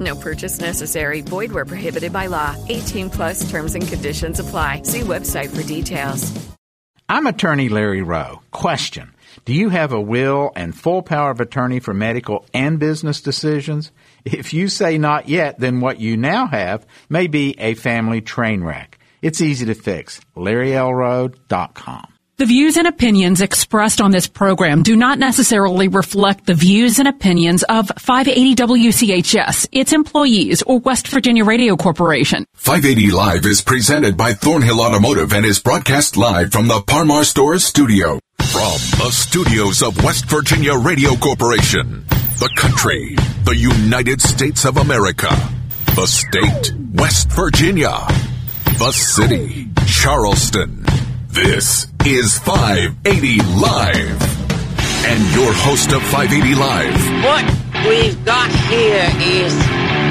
No purchase necessary. Void where prohibited by law. 18 plus terms and conditions apply. See website for details. I'm attorney Larry Rowe. Question. Do you have a will and full power of attorney for medical and business decisions? If you say not yet, then what you now have may be a family train wreck. It's easy to fix. LarryLRowe.com. The views and opinions expressed on this program do not necessarily reflect the views and opinions of 580 WCHS, its employees, or West Virginia Radio Corporation. 580 Live is presented by Thornhill Automotive and is broadcast live from the Parmar Stores studio. From the studios of West Virginia Radio Corporation, the country, the United States of America, the state, West Virginia, the city, Charleston. This is 580 Live. And your host of 580 Live. What we've got here is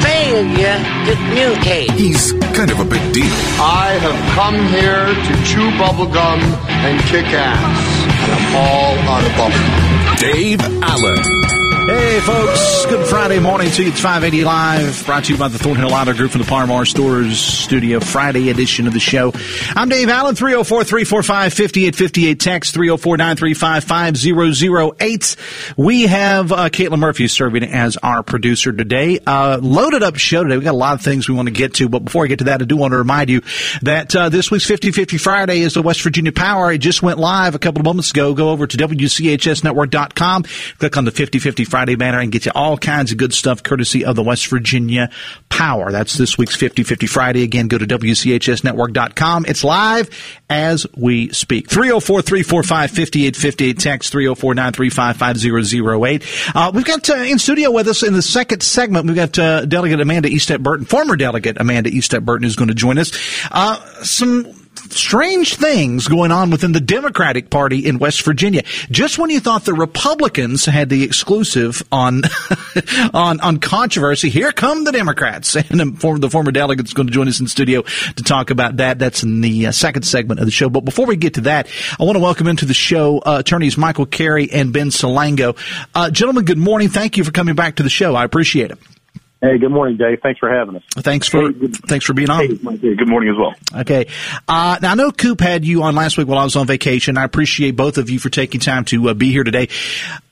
failure to communicate. He's kind of a big deal. I have come here to chew bubblegum and kick ass. And I'm all out of bubblegum. Dave Allen. Hey, folks. Good Friday morning to you. It's 580 Live, brought to you by the Thornhill Auto Group from the Parmar Stores Studio, Friday edition of the show. I'm Dave Allen, 304 345 5858. Text 304 935 5008. We have uh, Caitlin Murphy serving as our producer today. Uh, loaded up show today. we got a lot of things we want to get to, but before I get to that, I do want to remind you that uh, this week's 50 50 Friday is the West Virginia Power. It just went live a couple of moments ago. Go over to WCHSnetwork.com, click on the 50 50 Friday banner and get you all kinds of good stuff courtesy of the West Virginia Power. That's this week's 50-50 Friday. Again, go to WCHSnetwork.com. It's live as we speak. 304-345-5858. Text 304-935-5008. Uh, we've got uh, in studio with us in the second segment, we've got uh, Delegate Amanda Estep Burton, former Delegate Amanda Estep Burton who's going to join us. Uh, some strange things going on within the Democratic Party in West Virginia. Just when you thought the Republicans had the exclusive on on on controversy, here come the Democrats, and the former delegate is going to join us in studio to talk about that. That's in the uh, second segment of the show. But before we get to that, I want to welcome into the show uh, attorneys Michael Carey and Ben Salango. Uh, gentlemen, good morning. Thank you for coming back to the show. I appreciate it. Hey, good morning, Dave. Thanks for having us. Thanks for hey, thanks for being on. Hey, good morning as well. Okay. Uh, now I know Coop had you on last week while I was on vacation. I appreciate both of you for taking time to uh, be here today.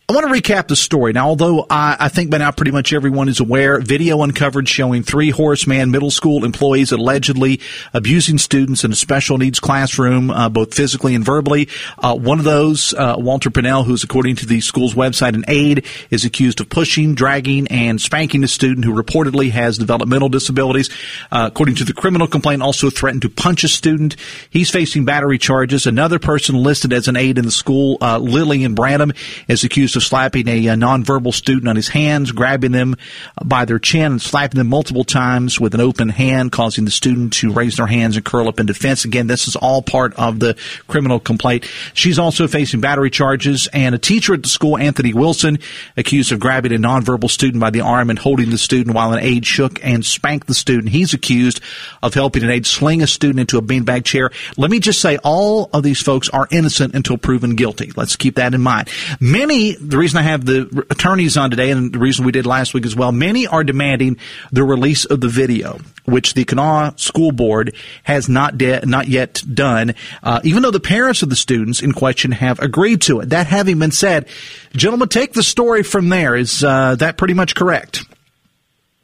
I want to recap the story. Now, although I, I, think by now pretty much everyone is aware, video uncovered showing three Horace Mann middle school employees allegedly abusing students in a special needs classroom, uh, both physically and verbally. Uh, one of those, uh, Walter Pinnell, who's according to the school's website an aide, is accused of pushing, dragging, and spanking a student who reportedly has developmental disabilities. Uh, according to the criminal complaint, also threatened to punch a student. He's facing battery charges. Another person listed as an aide in the school, uh, Lillian Branham, is accused of slapping a, a nonverbal student on his hands, grabbing them by their chin and slapping them multiple times with an open hand, causing the student to raise their hands and curl up in defense. Again, this is all part of the criminal complaint. She's also facing battery charges, and a teacher at the school, Anthony Wilson, accused of grabbing a nonverbal student by the arm and holding the student while an aide shook and spanked the student. He's accused of helping an aide sling a student into a beanbag chair. Let me just say, all of these folks are innocent until proven guilty. Let's keep that in mind. Many the reason I have the attorneys on today, and the reason we did last week as well, many are demanding the release of the video, which the Kanawha School Board has not de- not yet done, uh, even though the parents of the students in question have agreed to it. That having been said, gentlemen, take the story from there. Is uh, that pretty much correct?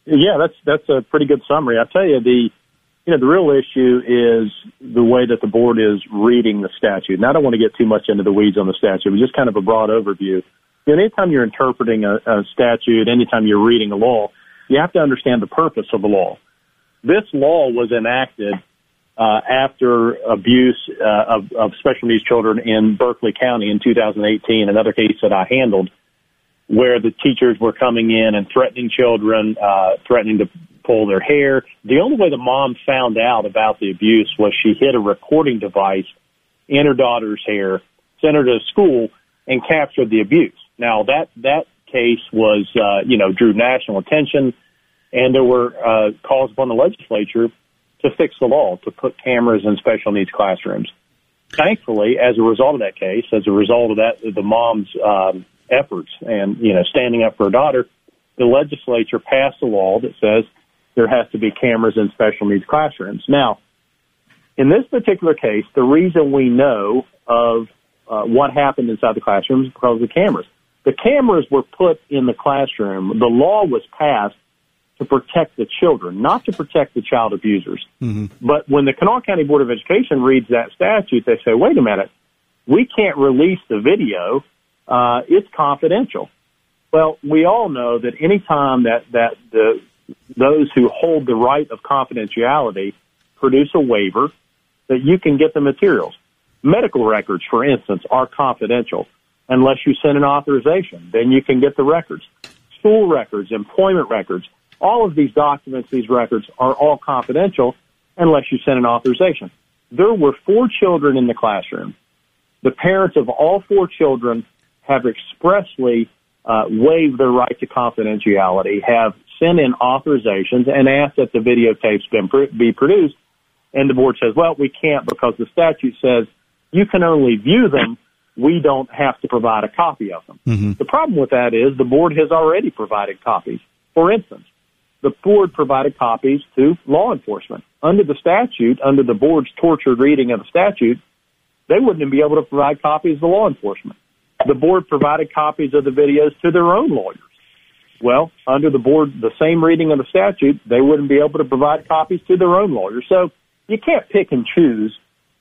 Yeah, that's that's a pretty good summary. I tell you, the you know, the real issue is the way that the board is reading the statute. And I don't want to get too much into the weeds on the statute, but just kind of a broad overview. You anytime you're interpreting a, a statute, anytime you're reading a law, you have to understand the purpose of the law. This law was enacted uh, after abuse uh, of, of special needs children in Berkeley County in 2018, another case that I handled, where the teachers were coming in and threatening children, uh, threatening to pull their hair. The only way the mom found out about the abuse was she hid a recording device in her daughter's hair, sent her to school, and captured the abuse. Now that that case was, uh, you know, drew national attention, and there were uh, calls upon the legislature to fix the law to put cameras in special needs classrooms. Thankfully, as a result of that case, as a result of that, the mom's um, efforts and you know standing up for her daughter, the legislature passed a law that says there has to be cameras in special needs classrooms. Now, in this particular case, the reason we know of uh, what happened inside the classrooms is because of the cameras. The cameras were put in the classroom. The law was passed to protect the children, not to protect the child abusers. Mm-hmm. But when the Kanawha County Board of Education reads that statute, they say, wait a minute, we can't release the video. Uh, it's confidential. Well, we all know that any time that, that the, those who hold the right of confidentiality produce a waiver, that you can get the materials. Medical records, for instance, are confidential unless you send an authorization. Then you can get the records. School records, employment records, all of these documents, these records are all confidential unless you send an authorization. There were four children in the classroom. The parents of all four children have expressly uh, waived their right to confidentiality, have sent in authorizations and asked that the videotapes be produced. And the board says, well, we can't because the statute says you can only view them. We don't have to provide a copy of them. Mm-hmm. The problem with that is the board has already provided copies. For instance, the board provided copies to law enforcement. Under the statute, under the board's tortured reading of the statute, they wouldn't be able to provide copies to law enforcement. The board provided copies of the videos to their own lawyers. Well, under the board, the same reading of the statute, they wouldn't be able to provide copies to their own lawyers. So you can't pick and choose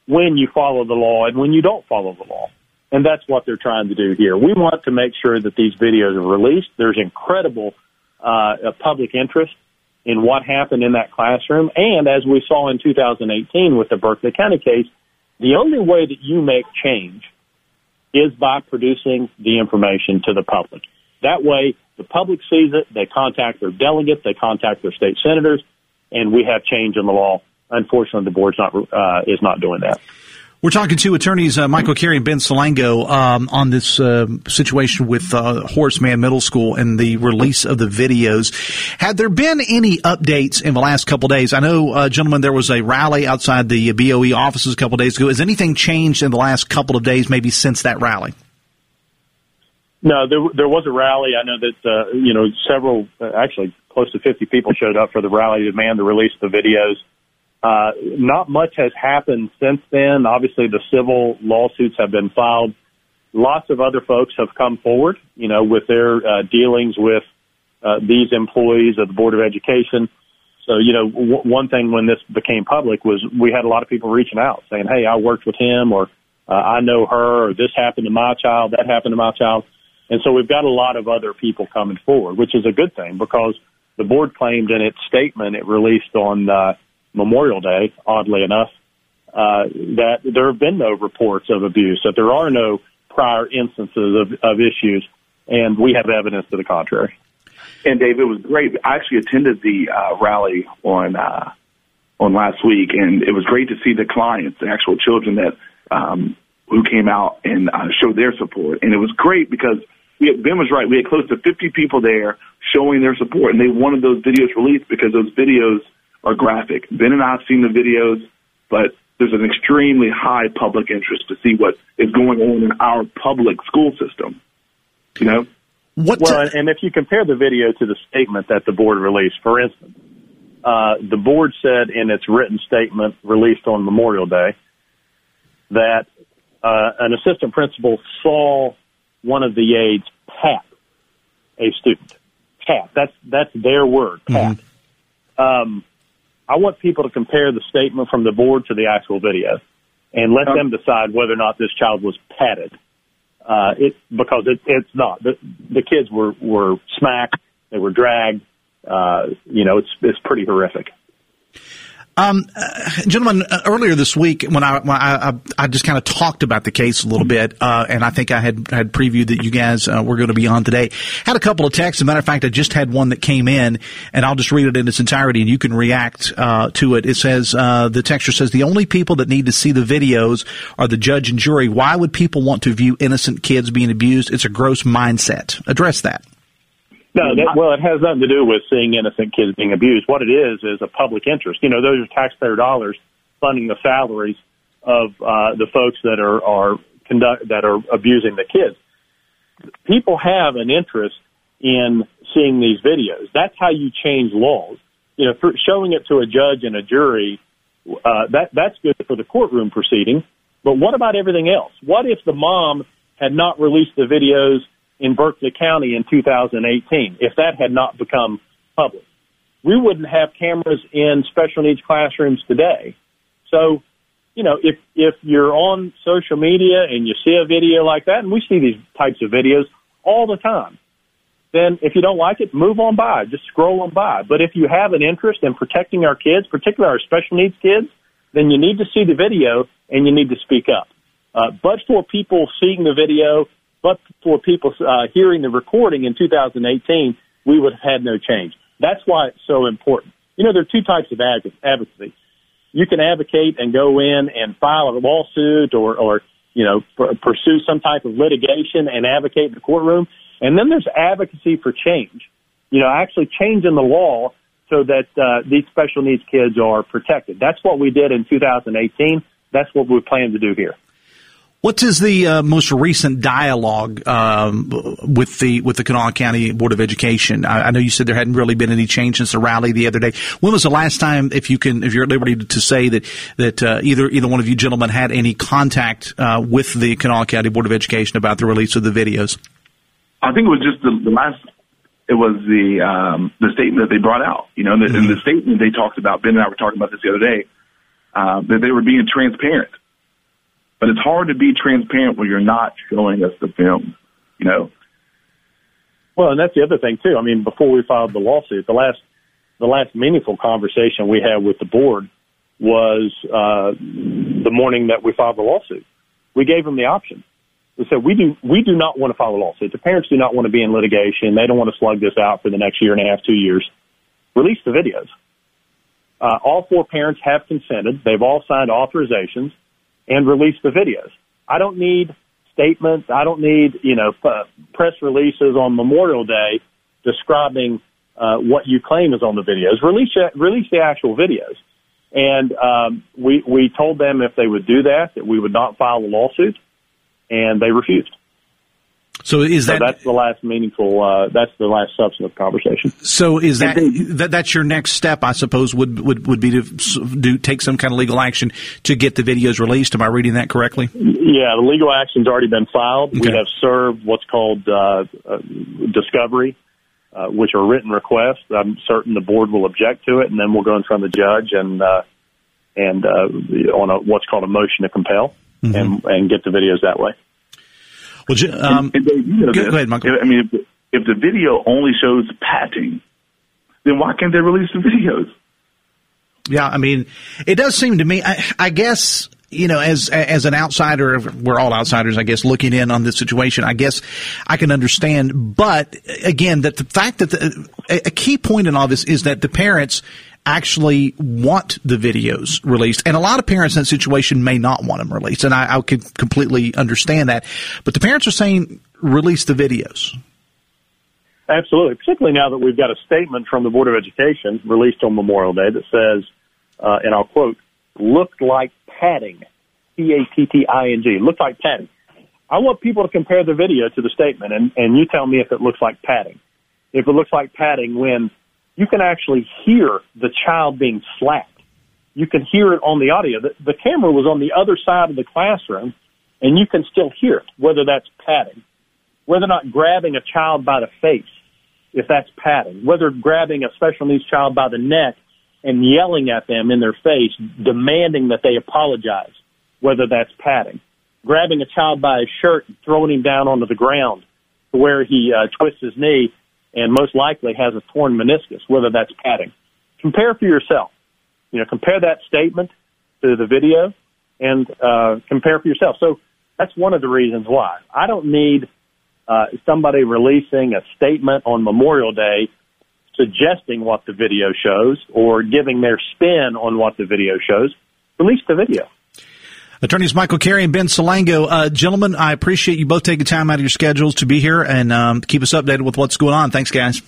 when you follow the law and when you don't follow the law. And that's what they're trying to do here. We want to make sure that these videos are released. There's incredible uh, public interest in what happened in that classroom. And as we saw in 2018 with the Berkeley County case, the only way that you make change is by producing the information to the public. That way, the public sees it, they contact their delegates, they contact their state senators, and we have change in the law. Unfortunately, the board's not uh, is not doing that. We're talking to attorneys uh, Michael Carey and Ben Salango um, on this uh, situation with uh, Horace Mann Middle School and the release of the videos. Had there been any updates in the last couple of days? I know, uh, gentlemen, there was a rally outside the BOE offices a couple days ago. Has anything changed in the last couple of days, maybe since that rally? No, there there was a rally. I know that uh, you know several, uh, actually close to 50 people showed up for the rally to demand the release of the videos. Uh, not much has happened since then. Obviously, the civil lawsuits have been filed. Lots of other folks have come forward, you know, with their uh, dealings with uh, these employees of the Board of Education. So, you know, w- one thing when this became public was we had a lot of people reaching out saying, "Hey, I worked with him," or uh, "I know her," or "This happened to my child," "That happened to my child," and so we've got a lot of other people coming forward, which is a good thing because the board claimed in its statement it released on uh, Memorial Day, oddly enough, uh, that there have been no reports of abuse, that there are no prior instances of, of issues, and we have evidence to the contrary. And Dave, it was great. I actually attended the uh, rally on uh, on last week, and it was great to see the clients, the actual children that um, who came out and uh, showed their support. And it was great because we had, Ben was right. We had close to 50 people there showing their support, and they wanted those videos released because those videos are graphic. Ben and I have seen the videos, but there's an extremely high public interest to see what is going on in our public school system. You know? What well, and if you compare the video to the statement that the board released, for instance, uh, the board said in its written statement released on Memorial Day that uh, an assistant principal saw one of the aides pat a student. Pat. That's that's their word. Pat. Mm-hmm. Um, I want people to compare the statement from the board to the actual video and let them decide whether or not this child was patted. Uh, it, because it, it's not. The, the kids were, were smacked. They were dragged. Uh, you know, it's, it's pretty horrific. Um, uh, gentlemen, uh, earlier this week when I when I, I, I, just kind of talked about the case a little bit, uh, and I think I had had previewed that you guys uh, were going to be on today. Had a couple of texts. As a matter of fact, I just had one that came in, and I'll just read it in its entirety, and you can react uh, to it. It says uh, the texture says the only people that need to see the videos are the judge and jury. Why would people want to view innocent kids being abused? It's a gross mindset. Address that. No, that, well, it has nothing to do with seeing innocent kids being abused. What it is is a public interest. You know, those are taxpayer dollars funding the salaries of uh, the folks that are are conduct that are abusing the kids. People have an interest in seeing these videos. That's how you change laws. You know, for showing it to a judge and a jury, uh, that that's good for the courtroom proceeding. But what about everything else? What if the mom had not released the videos in Berkeley County in 2018 if that had not become public. We wouldn't have cameras in special needs classrooms today. So, you know, if, if you're on social media and you see a video like that, and we see these types of videos all the time, then if you don't like it, move on by. Just scroll on by. But if you have an interest in protecting our kids, particularly our special needs kids, then you need to see the video and you need to speak up. Uh, but for people seeing the video but for people uh, hearing the recording in 2018, we would have had no change. That's why it's so important. You know, there are two types of advocacy. You can advocate and go in and file a lawsuit or, or you know, pursue some type of litigation and advocate in the courtroom. And then there's advocacy for change. You know, actually changing the law so that uh, these special needs kids are protected. That's what we did in 2018. That's what we plan to do here. What is the uh, most recent dialogue um, with the with the Kanawha County Board of Education? I, I, know you said there hadn't really been any change since the rally the other day. When was the last time, if you can, if you're at liberty to say that that uh, either either one of you gentlemen had any contact uh, with the Kanawha County Board of Education about the release of the videos? I think it was just the, the last. It was the um, the statement that they brought out. You know, mm-hmm. in the statement they talked about. Ben and I were talking about this the other day. Uh, that they were being transparent but it's hard to be transparent when you're not showing us the film, you know. Well, and that's the other thing too. I mean, before we filed the lawsuit, the last the last meaningful conversation we had with the board was uh, the morning that we filed the lawsuit. We gave them the option. We said we do we do not want to file a lawsuit. The parents do not want to be in litigation. They don't want to slug this out for the next year and a half, two years. Release the videos. Uh, all four parents have consented. They've all signed authorizations and release the videos. I don't need statements. I don't need, you know, uh, press releases on Memorial Day describing uh, what you claim is on the videos. Release release the actual videos. And um, we we told them if they would do that that we would not file a lawsuit, and they refused. So is that so that's the last meaningful? Uh, that's the last substantive conversation. So is that, that that's your next step? I suppose would would would be to do take some kind of legal action to get the videos released. Am I reading that correctly? Yeah, the legal action's already been filed. Okay. We have served what's called uh, uh, discovery, uh, which are written requests. I'm certain the board will object to it, and then we'll go in front of the judge and uh, and uh, on a what's called a motion to compel, mm-hmm. and and get the videos that way. Well, um, and, and go, go, ahead, Michael. I mean, if, if the video only shows patting, then why can't they release the videos? Yeah, I mean, it does seem to me. I, I guess you know, as as an outsider, we're all outsiders, I guess, looking in on this situation. I guess I can understand, but again, that the fact that the, a key point in all this is that the parents actually want the videos released. And a lot of parents in that situation may not want them released. And I, I could completely understand that. But the parents are saying release the videos. Absolutely, particularly now that we've got a statement from the Board of Education released on Memorial Day that says, uh, and I'll quote, looked like padding. P-A-T-T-I-N-G. Looked like padding. I want people to compare the video to the statement and, and you tell me if it looks like padding. If it looks like padding when you can actually hear the child being slapped. You can hear it on the audio. The, the camera was on the other side of the classroom, and you can still hear it, whether that's patting, whether or not grabbing a child by the face, if that's patting, whether grabbing a special needs child by the neck and yelling at them in their face, demanding that they apologize, whether that's patting, grabbing a child by his shirt and throwing him down onto the ground where he uh, twists his knee and most likely has a torn meniscus, whether that's padding. Compare for yourself. You know, compare that statement to the video and uh, compare for yourself. So that's one of the reasons why. I don't need uh, somebody releasing a statement on Memorial Day suggesting what the video shows or giving their spin on what the video shows. Release the video. Attorneys Michael Carey and Ben Salango. Uh, gentlemen, I appreciate you both taking time out of your schedules to be here and um, keep us updated with what's going on. Thanks, guys.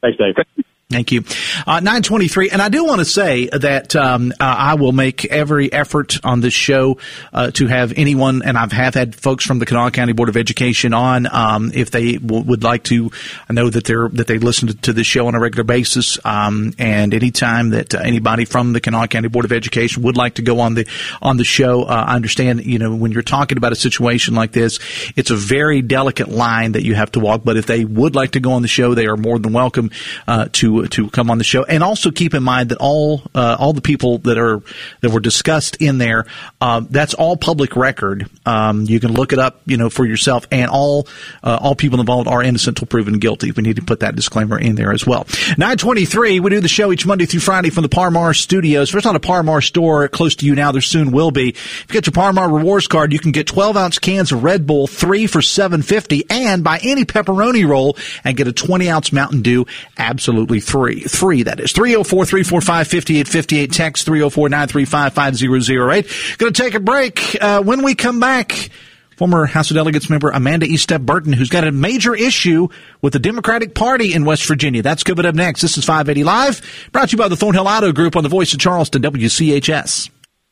Thanks, Dave. Thank you. Uh, 923. And I do want to say that um, uh, I will make every effort on this show uh, to have anyone, and I've have had folks from the Kanawha County Board of Education on um, if they w- would like to. I know that they're that they listen to, to this show on a regular basis. Um, and anytime that uh, anybody from the Kanawha County Board of Education would like to go on the on the show, uh, I understand. You know, when you're talking about a situation like this, it's a very delicate line that you have to walk. But if they would like to go on the show, they are more than welcome uh, to come on the show. And also keep in mind that all uh, all the people that are that were discussed in there, uh, that's all public record. Um, you can look it up, you know, for yourself. And all uh, all people involved are innocent until proven guilty. We need to put that disclaimer in there as well. Nine twenty three. We do the show each Monday through Friday from the Parmar Studios. If there's not a Parmar store close to you now, there soon will be. If you get your Parmar rewards card, you can get twelve ounce cans of Red Bull, three for seven fifty, and buy any pepperoni roll and get a twenty ounce Mountain Dew, absolutely free. Three, that is. 304 345 5858. Text 304 935 5008. Going to take a break. Uh, when we come back, former House of Delegates member Amanda Estep Burton, who's got a major issue with the Democratic Party in West Virginia. That's coming up next. This is 580 Live, brought to you by the Thornhill Auto Group on the voice of Charleston, WCHS.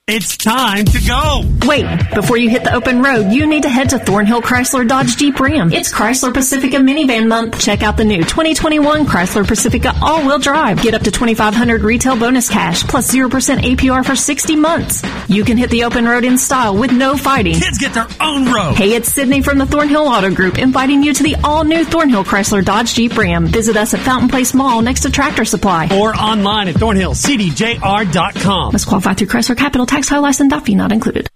It's time to go. Wait, before you hit the open road, you need to head to Thornhill Chrysler Dodge Jeep Ram. It's Chrysler Pacifica Minivan Month. Check out the new 2021 Chrysler Pacifica all-wheel drive. Get up to 2500 retail bonus cash plus 0% APR for 60 months. You can hit the open road in style with no fighting. Kids get their own road. Hey, it's Sydney from the Thornhill Auto Group inviting you to the all-new Thornhill Chrysler Dodge Jeep Ram. Visit us at Fountain Place Mall next to Tractor Supply. Or online at thornhillcdjr.com. Must qualify through Chrysler Capital Tax High License Duffy not included.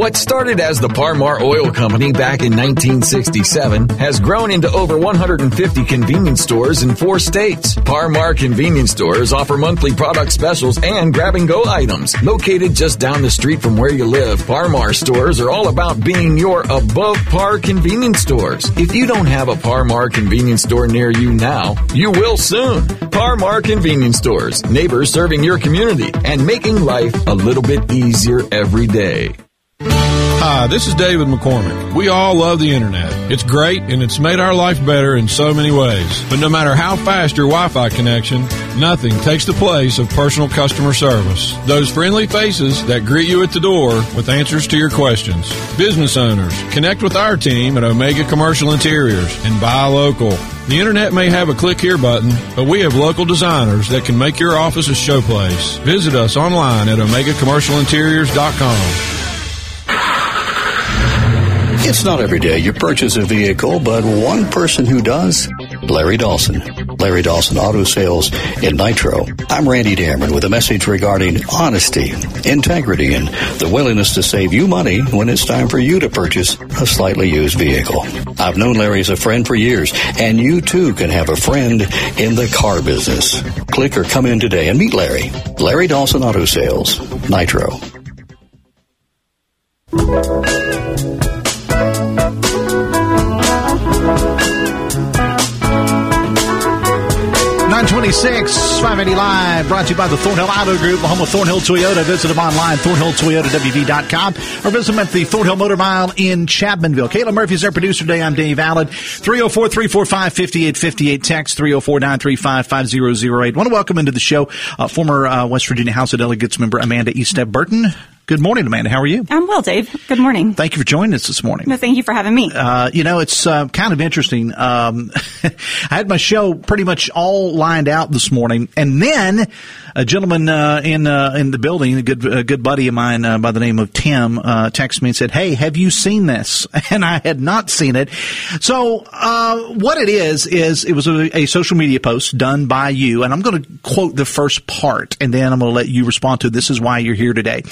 What started as the Parmar Oil Company back in 1967 has grown into over 150 convenience stores in four states. Parmar convenience stores offer monthly product specials and grab and go items. Located just down the street from where you live, Parmar stores are all about being your above par convenience stores. If you don't have a Parmar convenience store near you now, you will soon. Parmar convenience stores, neighbors serving your community and making life a little bit easier every day. Hi, this is David McCormick. We all love the internet. It's great and it's made our life better in so many ways. But no matter how fast your Wi-Fi connection, nothing takes the place of personal customer service. Those friendly faces that greet you at the door with answers to your questions. Business owners, connect with our team at Omega Commercial Interiors and buy local. The internet may have a click here button, but we have local designers that can make your office a showplace. Visit us online at omegacommercialinteriors.com. It's not every day you purchase a vehicle, but one person who does, Larry Dawson. Larry Dawson Auto Sales in Nitro. I'm Randy Dameron with a message regarding honesty, integrity, and the willingness to save you money when it's time for you to purchase a slightly used vehicle. I've known Larry as a friend for years, and you too can have a friend in the car business. Click or come in today and meet Larry. Larry Dawson Auto Sales, Nitro. 926, 580 Live, brought to you by the Thornhill Auto Group, the home of Thornhill Toyota. Visit them online, thornhilltoyotawv.com, or visit them at the Thornhill Motor Mile in Chapmanville. Kayla Murphy's our producer today. I'm Dave Allen. 304-345-5858, text 304-935-5008. Want to welcome into the show uh, former uh, West Virginia House of Delegates member Amanda Estep Burton. Good morning, Amanda. How are you? I'm well, Dave. Good morning. Thank you for joining us this morning. No, thank you for having me. Uh, you know, it's uh, kind of interesting. Um, I had my show pretty much all lined out this morning, and then a gentleman uh, in uh, in the building, a good a good buddy of mine uh, by the name of Tim, uh, texted me and said, "Hey, have you seen this?" And I had not seen it. So uh, what it is is it was a, a social media post done by you, and I'm going to quote the first part, and then I'm going to let you respond to. This is why you're here today.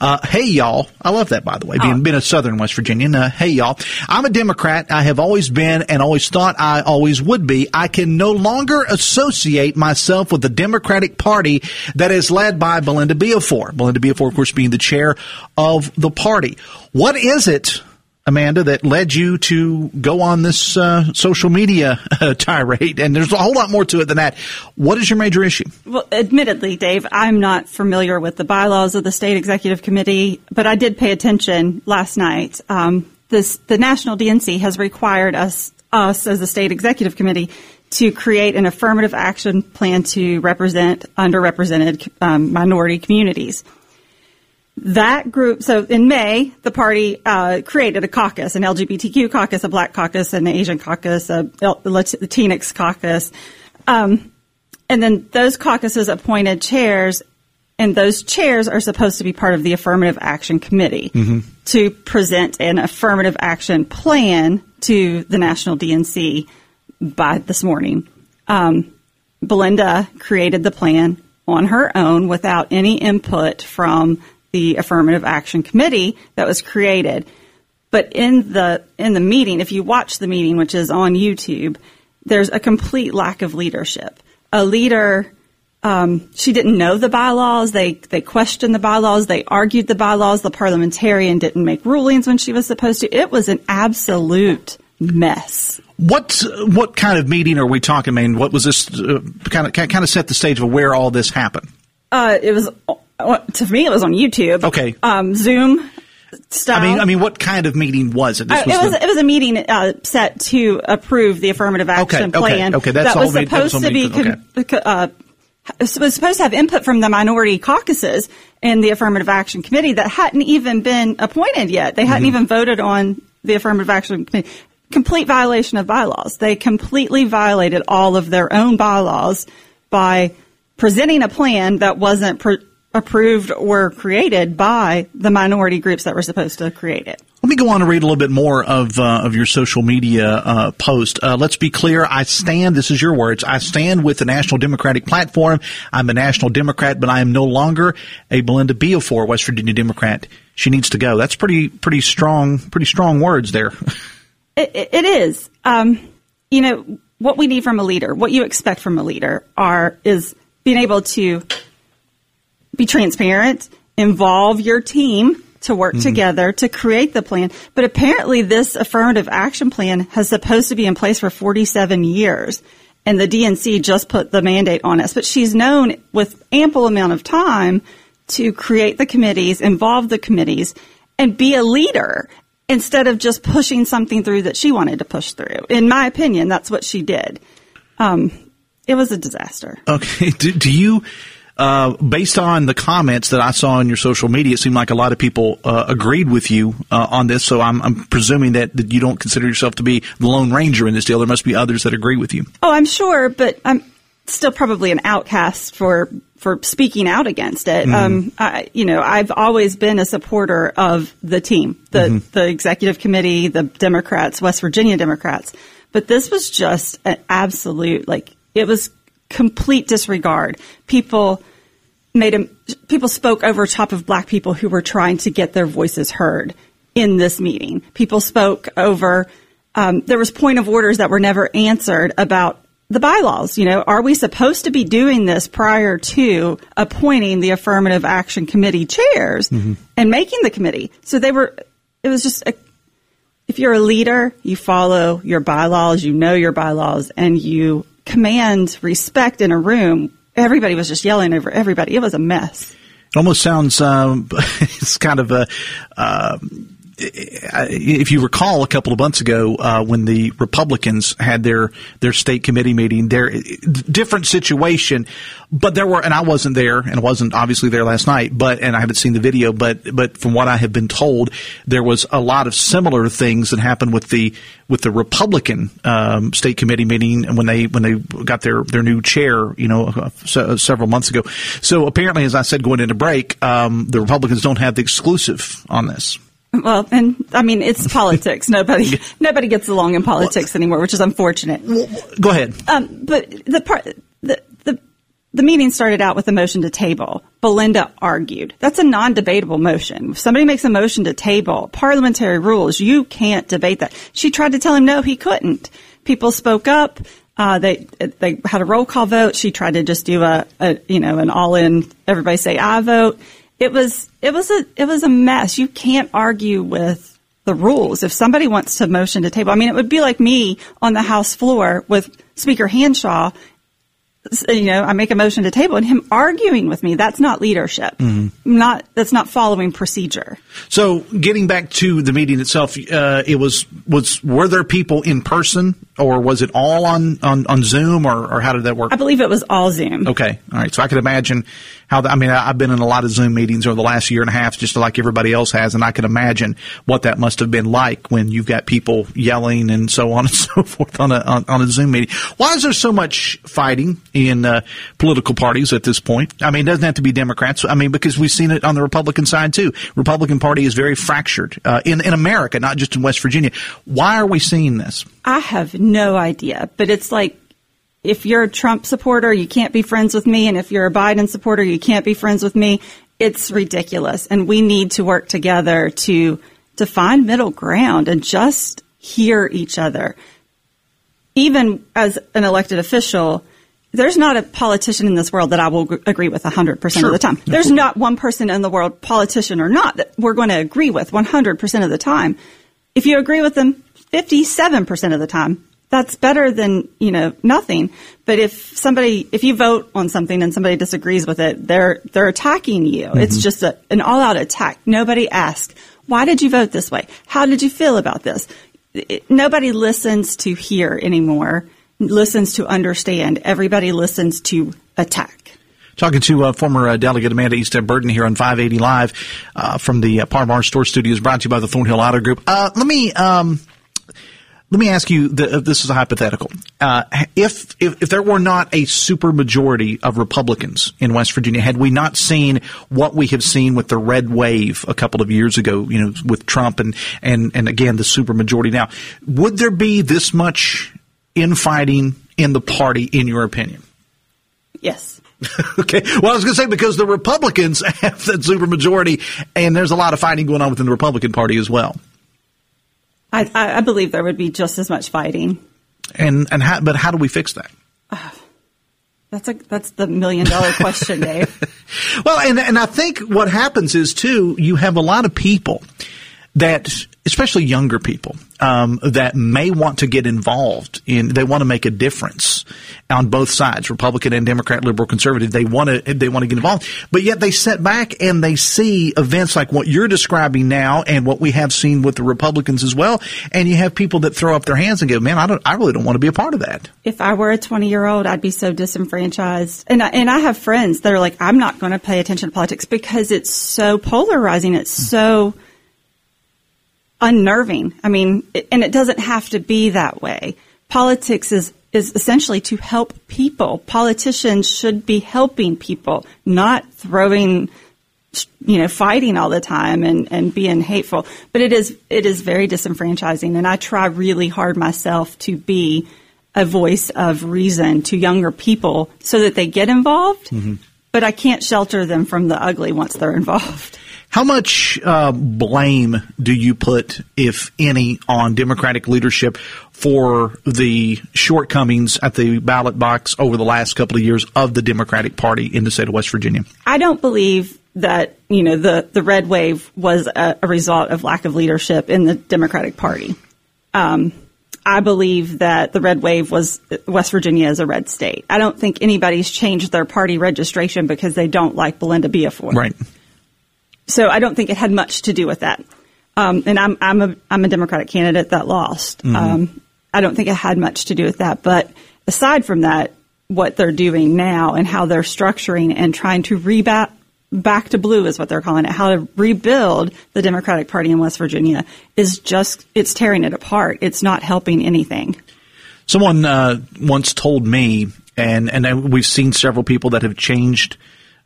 Uh, hey, y'all! I love that by the way. Being, being a Southern West Virginian. Uh, hey, y'all! I'm a Democrat. I have always been and always thought I always would be. I can no longer associate myself with the Democratic Party that is led by Belinda Biafore. Belinda Biafore, of course, being the chair of the party. What is it, Amanda, that led you to go on this uh, social media uh, tirade? And there's a whole lot more to it than that. What is your major issue? Well, admittedly, Dave, I'm not familiar with the bylaws of the state executive committee, but I did pay attention last night. Um, this, the national DNC has required us, us as the state executive committee, to create an affirmative action plan to represent underrepresented um, minority communities. That group, so in May, the party uh, created a caucus, an LGBTQ caucus, a black caucus, an Asian caucus, a Latinx caucus. Um, and then those caucuses appointed chairs, and those chairs are supposed to be part of the affirmative action committee Mm-hmm. to present an affirmative action plan to the national DNC by this morning. Um, Belinda created the plan on her own without any input from the affirmative action committee that was created. But in the in the meeting, if you watch the meeting, which is on YouTube, there's a complete lack of leadership. A leader, um, she didn't know the bylaws. They they questioned the bylaws. They argued the bylaws. The parliamentarian didn't make rulings when she was supposed to. It was an absolute mess. What what kind of meeting are we talking? I mean, what was this uh, kind of kind of set the stage of where all this happened? Uh, it was uh, to me. It was on YouTube. Okay. Um, Zoom. Style. I mean, I mean, what kind of meeting was it? Uh, it was the- it was a meeting uh, set to approve the affirmative action Okay, okay, plan. okay, that's that all was we- that was supposed to be. con- uh, was supposed to have input from the minority caucuses in the affirmative action committee that hadn't even been appointed yet. They hadn't Mm-hmm. even voted on the affirmative action committee. Complete violation of bylaws. They completely violated all of their own bylaws by presenting a plan that wasn't pr- approved or created by the minority groups that were supposed to create it. Let me go on and read a little bit more of uh, of your social media uh, post. Uh, let's be clear. I stand. This is your words. I stand with the National Democratic Platform. I'm a National Democrat, but I am no longer a Belinda Biafore, West Virginia Democrat. She needs to go. That's pretty pretty strong pretty strong words there. It, it, is. Um, you know what we need from a leader. What you expect from a leader are is being able to be transparent, involve your team to work together to create the plan. But apparently, this affirmative action plan has supposed to be in place for 47 years. And the DNC just put the mandate on us. But she's known with ample amount of time to create the committees, involve the committees, and be a leader instead of just pushing something through that she wanted to push through. In my opinion, that's what she did. Um, it was a disaster. Okay. Do, do you, uh, based on the comments that I saw on your social media, it seemed like a lot of people uh, agreed with you uh, on this. So I'm, I'm presuming that, that you don't consider yourself to be the Lone Ranger in this deal. There must be others that agree with you. Oh, I'm sure, but I'm still probably an outcast for for speaking out against it. Mhm. Um, I, you know, I've always been a supporter of the team, the Mhm. the executive committee, the Democrats, West Virginia Democrats. But this was just an absolute like it was complete disregard. People made him. People spoke over top of black people who were trying to get their voices heard in this meeting. People spoke over. Um, there was point of orders that were never answered about the bylaws. You know, are we supposed to be doing this prior to appointing the affirmative action committee chairs and making the committee? So they were. It was just a, if you're a leader, you follow your bylaws, you know your bylaws, and you command respect in a room. Everybody was just yelling over everybody. It was a mess. It almost sounds um, it's kind of a uh, if you recall, a couple of months ago, uh, when the Republicans had their their state committee meeting, their different situation, but there were, and I wasn't there, and wasn't obviously there last night, but and I haven't seen the video, but but from what I have been told, there was a lot of similar things that happened with the with the Republican um, state committee meeting when they when they got their their new chair, you know, uh, several months ago. So apparently, as I said going into break, um, the Republicans don't have the exclusive on this. Well, and I mean, it's politics. Nobody, nobody gets along in politics anymore, which is unfortunate. Go ahead. Um, but the part, the, the, the meeting started out with a motion to table. Belinda argued. That's a non-debatable motion. If somebody makes a motion to table, parliamentary rules, you can't debate that. She tried to tell him no, he couldn't. People spoke up. Uh, they they had a roll call vote. She tried to just do a, a you know an all in everybody say I vote it was it was a it was a mess. You can't argue with the rules. If somebody wants to motion to table, I mean, it would be like me on the House floor with Speaker Hanshaw. You know, I make a motion to table and him arguing with me. That's not leadership. Mm-hmm. Not that's not following procedure. So, getting back to the meeting itself, uh, it was was were there people in person or was it all on on, on Zoom or, or how did that work? I believe it was all Zoom. Okay, all right. So I could imagine how the, I mean I've been in a lot of Zoom meetings over the last year and a half, just like everybody else has, and I can imagine what that must have been like when you've got people yelling and so on and so forth on a on, on a Zoom meeting. Why is there so much fighting in uh, political parties at this point? I mean, it doesn't have to be Democrats. I mean, because we've seen it on the Republican side too. Republican Party is very fractured uh, in in America, not just in West Virginia. Why are we seeing this? I have no idea, but it's like if you're a Trump supporter, you can't be friends with me, and if you're a Biden supporter, you can't be friends with me. It's ridiculous, and we need to work together to to find middle ground and just hear each other. Even as an elected official, there's not a politician in this world that I will g- agree with 100% sure. of the time. There's not one person in the world, politician or not, that we're going to agree with 100% of the time. If you agree with them 57% of the time, that's better than, you know, nothing. But if somebody, if you vote on something and somebody disagrees with it, they're, they're attacking you. Mm-hmm. It's just a, an all out attack. Nobody asks, why did you vote this way? How did you feel about this? It, nobody listens to hear anymore, listens to understand. Everybody listens to attack. Talking to uh, former uh, delegate Amanda Estep Burton here on 580 Live uh, from the uh, Par-Mar Store Studios, brought to you by the Thornhill Auto Group. Uh, let me um, let me ask you. The, uh, this is a hypothetical. Uh, if, if if there were not a super majority of Republicans in West Virginia, had we not seen what we have seen with the red wave a couple of years ago, you know, with Trump and and and again the super majority now, would there be this much infighting in the party, in your opinion? Yes. okay. Well, I was going to say because the Republicans have that supermajority, and there's a lot of fighting going on within the Republican Party as well. I, I believe there would be just as much fighting. And and how, but how do we fix that? Uh, that's a that's the million dollar question, Dave. well, and and I think what happens is too you have a lot of people that especially younger people um, that may want to get involved in they want to make a difference on both sides republican and democrat liberal conservative. They want to they want to get involved. But yet they sit back and they see events like what you're describing now and what we have seen with the republicans as well. And you have people that throw up their hands and go man i don't i really don't want to be a part of that. If i were a 20 year old i'd be so disenfranchised. And I, and i have friends that are like i'm not going to pay attention to politics because it's so polarizing. It's so unnerving. I mean, and it doesn't have to be that way. Politics is is essentially to help people. Politicians should be helping people, not throwing you know fighting all the time and and being hateful. But it is it is very disenfranchising and I try really hard myself to be a voice of reason to younger people so that they get involved. Mm-hmm. But I can't shelter them from the ugly once they're involved. How much uh, blame do you put, if any, on Democratic leadership for the shortcomings at the ballot box over the last couple of years of the Democratic Party in the state of West Virginia? I don't believe that you know the the red wave was a, a result of lack of leadership in the Democratic Party. Um, I believe that the red wave was West Virginia is a red state. I don't think anybody's changed their party registration because they don't like Belinda Biafore. Right. So I don't think it had much to do with that. Um, and I'm I'm a I'm a Democratic candidate that lost. Mhm. Um, I don't think it had much to do with that. But aside from that, what they're doing now and how they're structuring and trying to rebat back to blue is what they're calling it, how to rebuild the Democratic Party in West Virginia is just it's tearing it apart. It's not helping anything. Someone uh, once told me, and and we've seen several people that have changed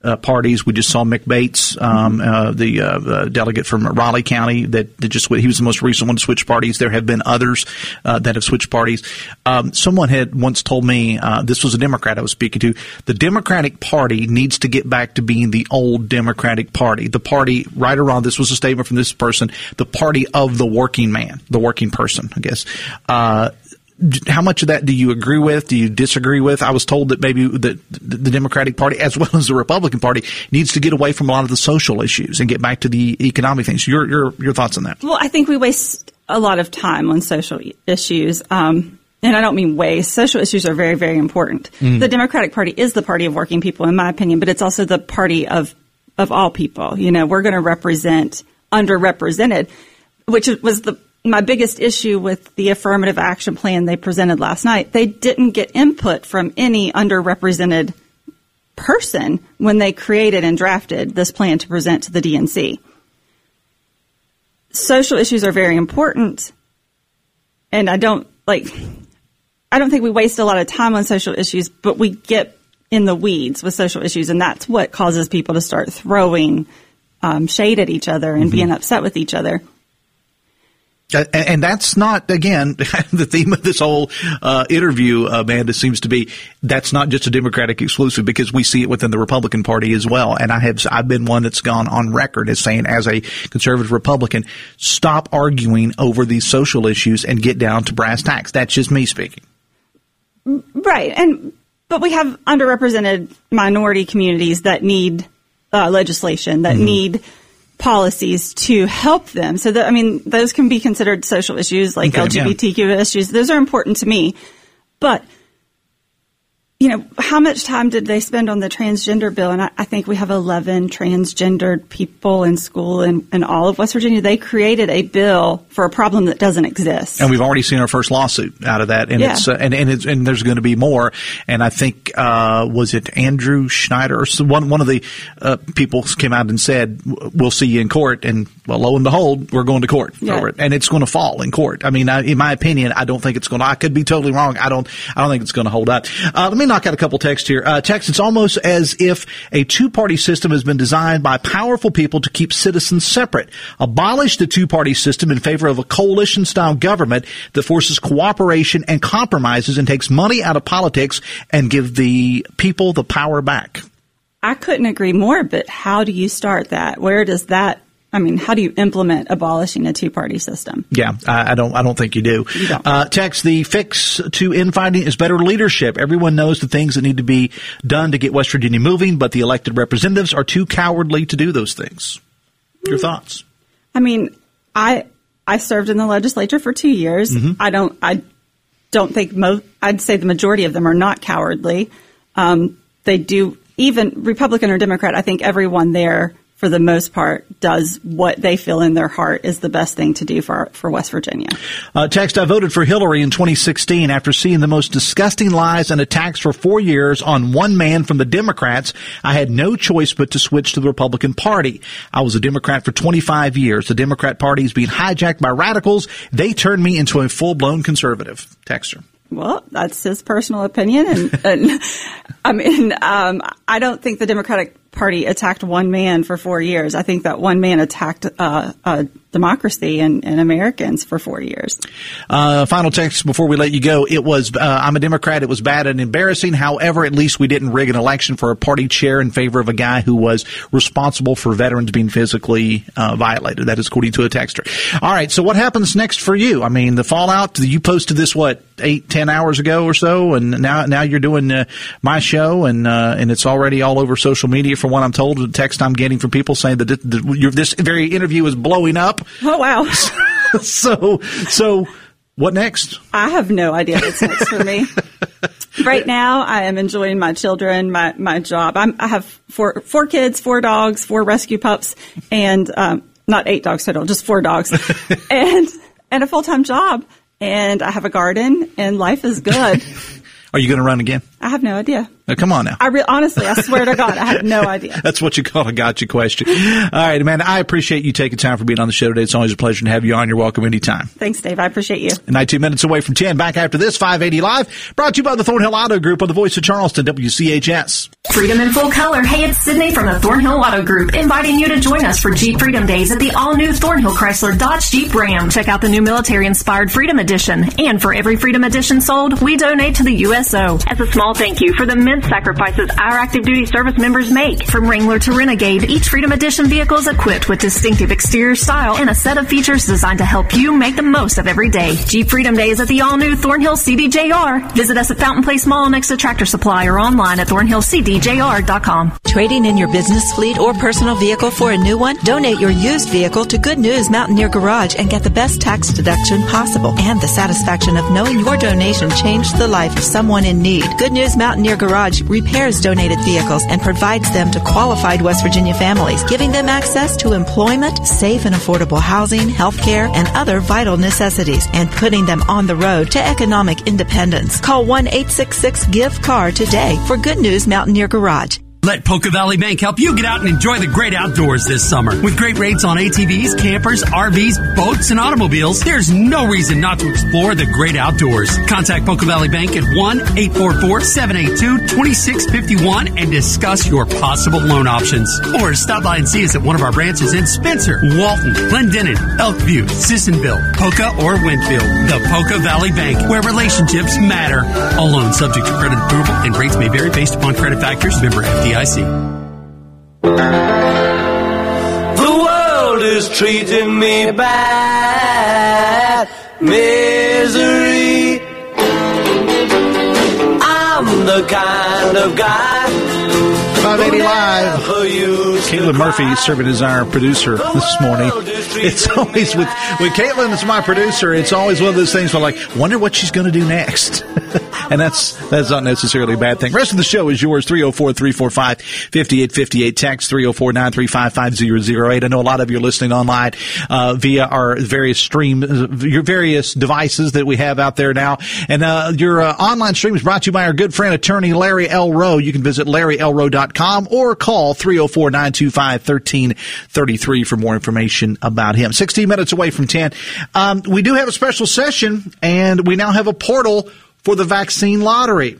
uh, parties. We just saw Mick Bates, um, uh, the uh, uh, delegate from Raleigh County, that, that just he was the most recent one to switch parties. There have been others uh, that have switched parties. Um, someone had once told me uh, this was a Democrat I was speaking to. The Democratic Party needs to get back to being the old Democratic Party, the party right wrong. This was a statement from this person, the party of the working man, the working person, I guess. How much of that do you agree with? Do you disagree with? I was told that maybe the, the Democratic Party, as well as the Republican Party, needs to get away from a lot of the social issues and get back to the economic things. Your your your thoughts on that? Well, I think we waste a lot of time on social issues. Um, and I don't mean waste. Social issues are very, very important. Mm. The Democratic Party is the party of working people, in my opinion, but it's also the party of of all people. You know, we're going to represent underrepresented, which was the my biggest issue with the affirmative action plan they presented last night. They didn't get input from any underrepresented person when they created and drafted this plan to present to the DNC. Social issues are very important, and I don't like. I don't think we waste a lot of time on social issues, but we get in the weeds with social issues, and that's what causes people to start throwing um, shade at each other and being upset with each other. Uh, and, that's not again the theme of this whole uh, interview, Amanda. Seems to be that's not just a Democratic exclusive because we see it within the Republican Party as well. And I have I've been one that's gone on record as saying, as a conservative Republican, stop arguing over these social issues and get down to brass tacks. That's just me speaking. Right, and but we have underrepresented minority communities that need uh, legislation that need policies to help them. So that I mean, those can be considered social issues like Okay, yeah. LGBTQ issues. Those are important to me, but you know, how much time did they spend on the transgender bill? And I, I think we have 11 transgendered people in school in, in all of West Virginia. They created a bill for a problem that doesn't exist. And we've already seen our first lawsuit out of that, and Yeah. it's uh, and and, it's, and there's going to be more. And I think uh, was it Andrew Schneider or some- one one of the uh, people came out and said, "We'll see you in court." And well, lo and behold, we're going to court Yeah. over it, and it's going to fall in court. I mean, I, in my opinion, I don't think it's going to. I could be totally wrong. I don't. I don't think it's going to hold up. Uh, let me knock out a couple texts here. Uh, text: It's almost as if a two-party system has been designed by powerful people to keep citizens separate. Abolish the two-party system in favor of a coalition-style government that forces cooperation and compromises and takes money out of politics and give the people the power back. I couldn't agree more, but how do you start that? Where does that, I mean, how do you implement abolishing a two party system? Yeah, I, I don't. I don't think you do. Uh, text the fix to infighting is better leadership. Everyone knows the things that need to be done to get West Virginia moving, but the elected representatives are too cowardly to do those things. Your thoughts? I mean, I, I served in the legislature for two years. Mhm. I don't, I don't think most, I'd say the majority of them are not cowardly. Um, they do, even Republican or Democrat, I think everyone there, for the most part, does what they feel in their heart is the best thing to do for, for West Virginia. Uh, text, I voted for Hillary in 2016 after seeing the most disgusting lies and attacks for four years on one man from the Democrats. I had no choice but to switch to the Republican Party. I was a Democrat for 25 years. The Democrat Party is being hijacked by radicals. They turned me into a full-blown conservative. Texter. Well, that's his personal opinion, and, and I mean, um, I don't think the Democratic Party attacked one man for four years. I think that one man attacked uh, uh, democracy and, and Americans for four years. Uh, final text before we let you go. It was, uh, I'm a Democrat. It was bad and embarrassing. However, at least we didn't rig an election for a party chair in favor of a guy who was responsible for veterans being physically uh, violated. That is according to a texter. All right. So what happens next for you? I mean, the fallout, you posted this, what, eight, ten hours ago or so. And now, now you're doing uh, my show and, uh, and it's already all over social media from what I'm told. The text I'm getting from people saying that th- th- this very interview is blowing up. Oh, wow. so, so what next? I have no idea what's next for me. Right now, I am enjoying my children, my, my job. I'm, I have four, four kids, four dogs, four rescue pups, and um, not eight dogs total, just four dogs, and and a full time job. And I have a garden, and life is good. Are you going to run again? I have no idea. Now, come on now. I re- honestly, I swear to God, I have no idea. That's what you call a gotcha question. All right, Amanda, I appreciate you taking time for being on the show today. It's always a pleasure to have you on. You're welcome anytime. Thanks, Dave. I appreciate you. 19 minutes away from 10. Back after this, 580 Live, brought to you by the Thornhill Auto Group on the voice of Charleston, WCHS. Freedom in full color. Hey, it's Sydney from the Thornhill Auto Group, inviting you to join us for Jeep Freedom Days at the all-new Thornhill Chrysler Dodge Jeep Ram. Check out the new military-inspired Freedom Edition. And for every Freedom Edition sold, we donate to the USO. As a small thank you for the immense sacrifices our active duty service members make. From Wrangler to Renegade, each Freedom Edition vehicle is equipped with distinctive exterior style and a set of features designed to help you make the most of every day. Jeep Freedom Day is at the all-new Thornhill CDJR. Visit us at Fountain Place Mall next to Tractor Supply or online at thornhillcdjr.com. Trading in your business fleet or personal vehicle for a new one? Donate your used vehicle to Good News Mountaineer Garage and get the best tax deduction possible and the satisfaction of knowing your donation changed the life of someone in need. Good News Mountaineer Garage repairs donated vehicles and provides them to qualified West Virginia families, giving them access to employment, safe and affordable housing, health care, and other vital necessities, and putting them on the road to economic independence. Call 1 866 GIVE CAR today for Good News Mountaineer Garage. Let Poca Valley Bank help you get out and enjoy the great outdoors this summer. With great rates on ATVs, campers, RVs, boats, and automobiles, there's no reason not to explore the great outdoors. Contact Poca Valley Bank at 1-844-782-2651 and discuss your possible loan options. Or stop by and see us at one of our branches in Spencer, Walton, Clendenin, Elkview, Sissonville, Poca, or Winfield. The Poca Valley Bank, where relationships matter. All loans subject to credit approval and rates may vary based upon credit factors. Member FDIC. The world is treating me bad. Misery. I'm the kind of guy. 580 Live. Caitlin Murphy serving as our producer this morning. It's always with, with Caitlin, it's my producer. It's always one of those things where like, wonder what she's going to do next. and that's, that's not necessarily a bad thing. Rest of the show is yours. 304-345-5858. Text 304-935-5008. I know a lot of you are listening online, uh, via our various stream, your various devices that we have out there now. And, uh, your uh, online stream is brought to you by our good friend attorney Larry L. Rowe. You can visit larrylrowe.com or call 304-925-1333 for more information about him. 16 minutes away from 10. Um, we do have a special session and we now have a portal for the vaccine lottery.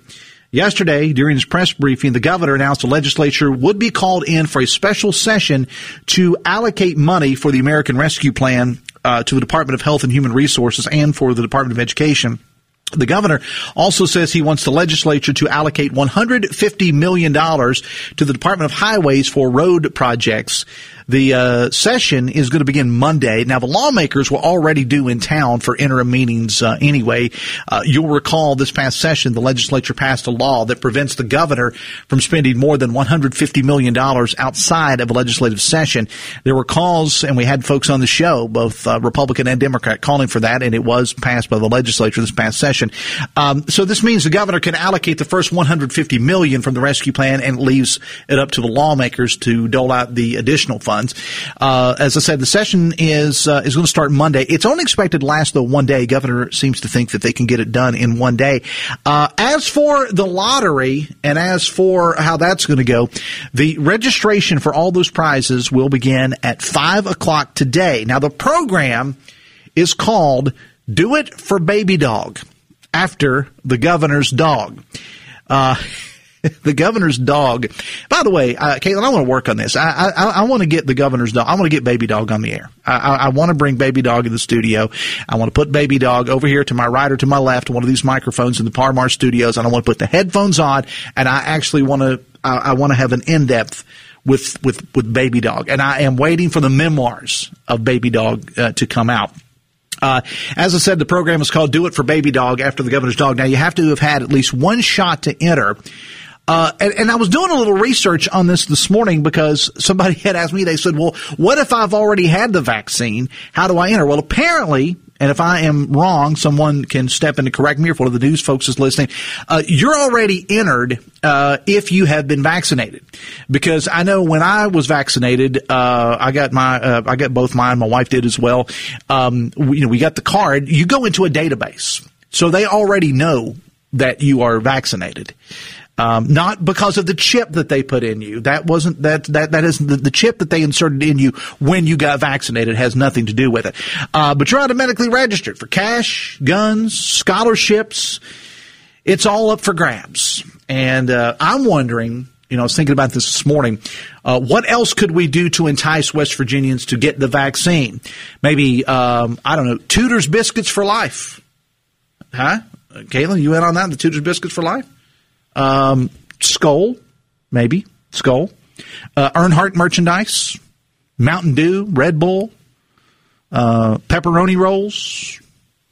Yesterday, during his press briefing, the governor announced the legislature would be called in for a special session to allocate money for the American Rescue Plan uh, to the Department of Health and Human Resources and for the Department of Education. The governor also says he wants the legislature to allocate $150 million to the Department of Highways for road projects. The uh, session is going to begin Monday. Now, the lawmakers were already due in town for interim meetings uh, anyway. Uh, you'll recall this past session, the legislature passed a law that prevents the governor from spending more than $150 million outside of a legislative session. There were calls, and we had folks on the show, both uh, Republican and Democrat, calling for that, and it was passed by the legislature this past session. Um, so this means the governor can allocate the first 150 million from the rescue plan and leaves it up to the lawmakers to dole out the additional funds funds. Uh, as I said, the session is uh, is going to start Monday. It's only expected to last though one day. Governor seems to think that they can get it done in one day. Uh, as for the lottery and as for how that's going to go, the registration for all those prizes will begin at five o'clock today. Now the program is called "Do It for Baby Dog" after the governor's dog. The governor's dog. By the way, uh, Caitlin, I want to work on this. I, I, I want to get the governor's dog. I want to get Baby Dog on the air. I, I, I want to bring Baby Dog in the studio. I want to put Baby Dog over here to my right or to my left, one of these microphones in the Parmar studios, and I want to put the headphones on, and I actually want to, I, I want to have an in-depth with, with, with Baby Dog. And I am waiting for the memoirs of Baby Dog uh, to come out. Uh, as I said, the program is called Do It for Baby Dog after the governor's dog. Now you have to have had at least one shot to enter. Uh, and, and, I was doing a little research on this this morning because somebody had asked me, they said, well, what if I've already had the vaccine? How do I enter? Well, apparently, and if I am wrong, someone can step in to correct me, if one of the news folks is listening. Uh, you're already entered uh, if you have been vaccinated, because I know when I was vaccinated, uh, I got my uh, I got both mine. My wife did as well. Um, we, you know, we got the card. You go into a database, so they already know that you are vaccinated. Um, not because of the chip that they put in you. That wasn't that that that is the, the chip that they inserted in you when you got vaccinated has nothing to do with it. Uh, but you're automatically registered for cash, guns, scholarships. It's all up for grabs. And uh, I'm wondering, you know, I was thinking about this this morning. Uh, what else could we do to entice West Virginians to get the vaccine? Maybe um, I don't know, Tudor's biscuits for life, huh? Caitlin, you in on that? The Tudor's biscuits for life. Um, Skoal, maybe Skull, Uh, Earnhardt merchandise, Mountain Dew, Red Bull, uh, pepperoni rolls,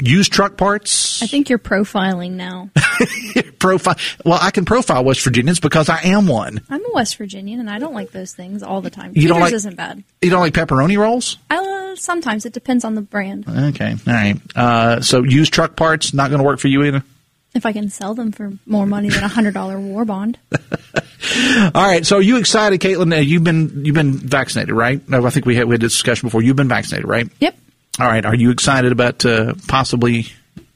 used truck parts. I think you're profiling now. profile. Well, I can profile West Virginians because I am one. I'm a West Virginian, and I don't like those things all the time. You don't like- isn't bad. You don't like pepperoni rolls? Uh, sometimes it depends on the brand. Okay, all right. Uh, so used truck parts not going to work for you either. If I can sell them for more money than a hundred dollar war bond. All right. So are you excited, Caitlin? Uh, you've been you've been vaccinated, right? I think we had we had this discussion before. You've been vaccinated, right? Yep. All right. Are you excited about uh, possibly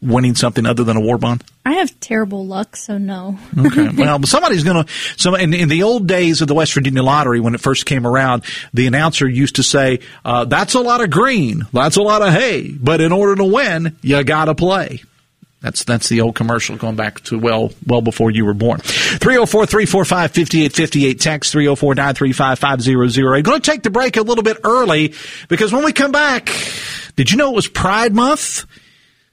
winning something other than a war bond? I have terrible luck, so no. Okay. well, somebody's going to. So in, in the old days of the West Virginia lottery, when it first came around, the announcer used to say, uh, "That's a lot of green. That's a lot of hay. But in order to win, you got to play." That's that's the old commercial going back to well well before you were born. 304-345-5858 text 304-935-5008. Going to take the break a little bit early because when we come back, did you know it was Pride Month?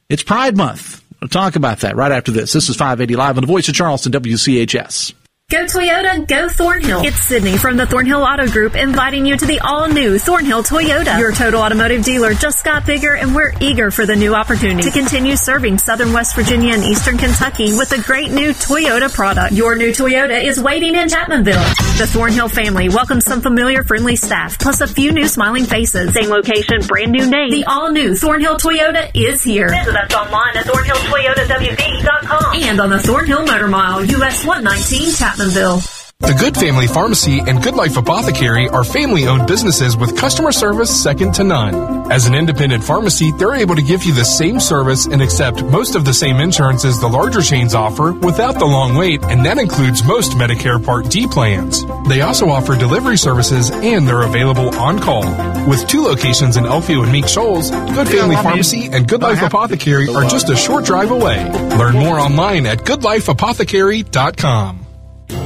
It's Pride Month. We'll talk about that right after this. This is 580 Live on the Voice of Charleston, WCHS. Go Toyota, go Thornhill. It's Sydney from the Thornhill Auto Group inviting you to the all-new Thornhill Toyota. Your total automotive dealer just got bigger and we're eager for the new opportunity to continue serving southern West Virginia and eastern Kentucky with a great new Toyota product. Your new Toyota is waiting in Chapmanville. The Thornhill family welcomes some familiar friendly staff plus a few new smiling faces. Same location, brand new name. The all-new Thornhill Toyota is here. Visit us online at thornhilltoyotawv.com and on the Thornhill Motor Mile, US 119 Chapmanville. The Good Family Pharmacy and Good Life Apothecary are family owned businesses with customer service second to none. As an independent pharmacy, they're able to give you the same service and accept most of the same insurances the larger chains offer without the long wait, and that includes most Medicare Part D plans. They also offer delivery services and they're available on call. With two locations in Elkview and Mink Shoals, Good Family Pharmacy and Good Life Apothecary are just a short drive away. Learn more online at goodlifeapothecary.com.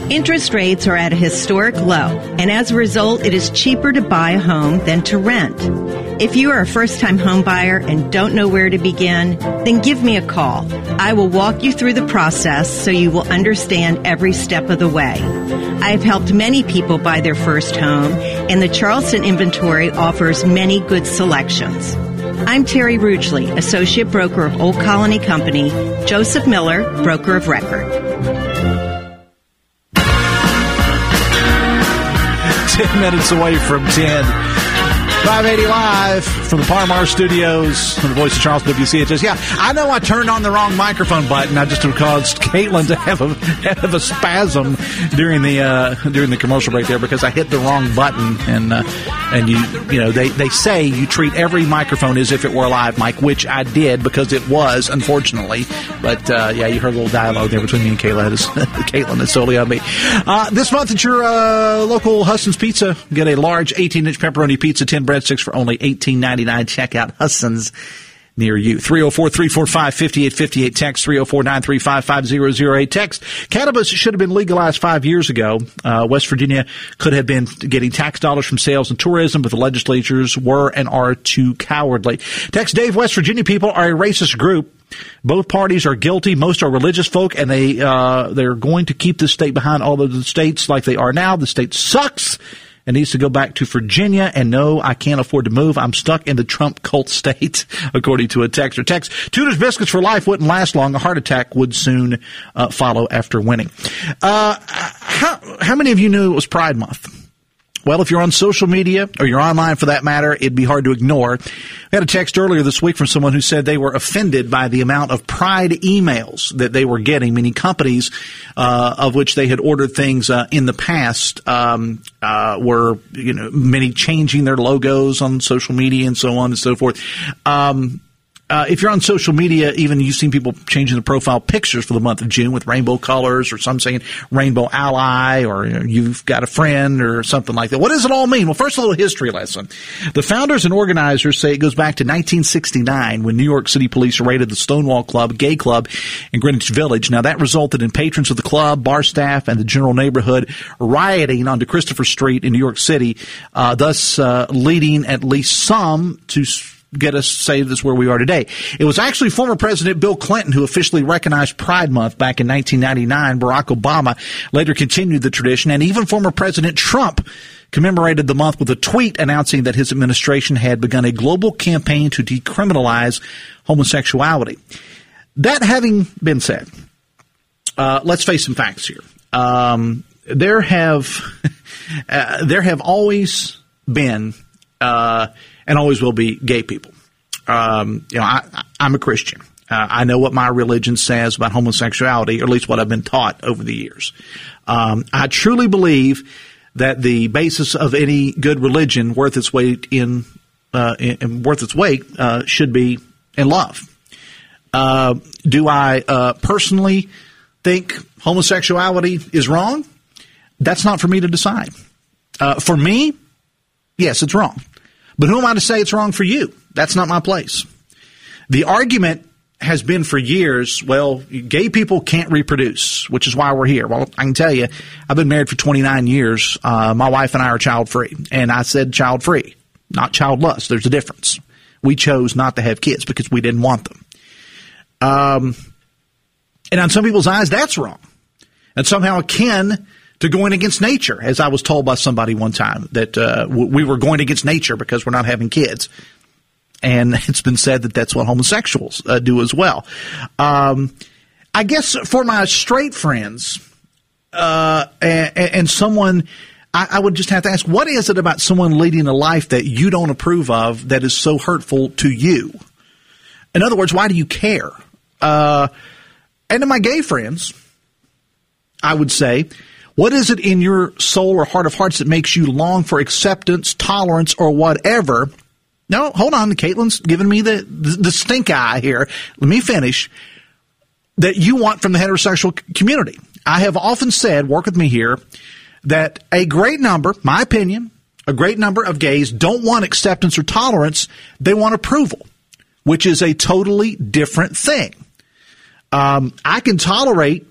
Interest rates are at a historic low, and as a result, it is cheaper to buy a home than to rent. If you are a first time home buyer and don't know where to begin, then give me a call. I will walk you through the process so you will understand every step of the way. I have helped many people buy their first home, and the Charleston inventory offers many good selections. I'm Terry Rugely, Associate Broker of Old Colony Company, Joseph Miller, Broker of Record. 10 minutes away from 10. 580 live from the Parmar Studios from the voice of Charleston WCHS. Yeah, I know I turned on the wrong microphone button. I just caused Caitlin to have a have a spasm during the uh, during the commercial break there because I hit the wrong button and uh, and you you know they, they say you treat every microphone as if it were a live mic, which I did because it was unfortunately. But uh, yeah, you heard a little dialogue there between me and Caitlin. It's, Caitlin is solely on me. Uh, this month at your uh, local Husson's Pizza, get a large 18 inch pepperoni pizza, 10 breadsticks for only $18.99. Check out Husson's near you. 304-345-5858 text 304-935-5008 text. Cannabis should have been legalized five years ago. Uh, West Virginia could have been getting tax dollars from sales and tourism, but the legislatures were and are too cowardly. Text Dave, West Virginia people are a racist group. Both parties are guilty. Most are religious folk, and they uh, they're going to keep this state behind all of the states like they are now. The state sucks and needs to go back to Virginia. And no, I can't afford to move. I'm stuck in the Trump cult state, according to a text or text. Tudor's biscuits for life wouldn't last long. A heart attack would soon uh, follow after winning. Uh, how how many of you knew it was Pride Month? Well, if you're on social media or you're online for that matter, it'd be hard to ignore. We had a text earlier this week from someone who said they were offended by the amount of pride emails that they were getting, meaning companies uh, of which they had ordered things uh, in the past um, uh, were, you know, many changing their logos on social media and so on and so forth. Um, uh, if you're on social media, even you've seen people changing the profile pictures for the month of June with rainbow colors, or some saying rainbow ally, or you know, you've got a friend, or something like that. What does it all mean? Well, first, a little history lesson. The founders and organizers say it goes back to 1969 when New York City police raided the Stonewall Club, gay club in Greenwich Village. Now, that resulted in patrons of the club, bar staff, and the general neighborhood rioting onto Christopher Street in New York City, uh, thus uh, leading at least some to get us saved as where we are today. It was actually former President Bill Clinton who officially recognized Pride Month back in 1999. Barack Obama later continued the tradition, and even former President Trump commemorated the month with a tweet announcing that his administration had begun a global campaign to decriminalize homosexuality. That having been said, uh, let's face some facts here. Um, there have uh, there have always been uh, and always will be gay people. Um, you know, I, I'm a Christian. Uh, I know what my religion says about homosexuality, or at least what I've been taught over the years. Um, I truly believe that the basis of any good religion worth its weight in, uh, in, in worth its weight uh, should be in love. Uh, do I uh, personally think homosexuality is wrong? That's not for me to decide. Uh, for me, yes, it's wrong. But who am I to say it's wrong for you? That's not my place. The argument has been for years, well, gay people can't reproduce, which is why we're here. Well, I can tell you, I've been married for 29 years. Uh, my wife and I are child free. And I said child free, not childless. There's a difference. We chose not to have kids because we didn't want them. Um, and on some people's eyes, that's wrong. And somehow akin to going against nature, as I was told by somebody one time that uh, we were going against nature because we're not having kids. And it's been said that that's what homosexuals uh, do as well. Um, I guess for my straight friends uh, and, and, someone, I, I, would just have to ask, what is it about someone leading a life that you don't approve of that is so hurtful to you? In other words, why do you care? Uh, and to my gay friends, I would say, what is it in your soul or heart of hearts that makes you long for acceptance, tolerance, or whatever? No, hold on. Caitlin's giving me the, the, the stink eye here. Let me finish. That you want from the heterosexual community. I have often said, work with me here, that a great number, my opinion, a great number of gays don't want acceptance or tolerance. They want approval, which is a totally different thing. Um, I can tolerate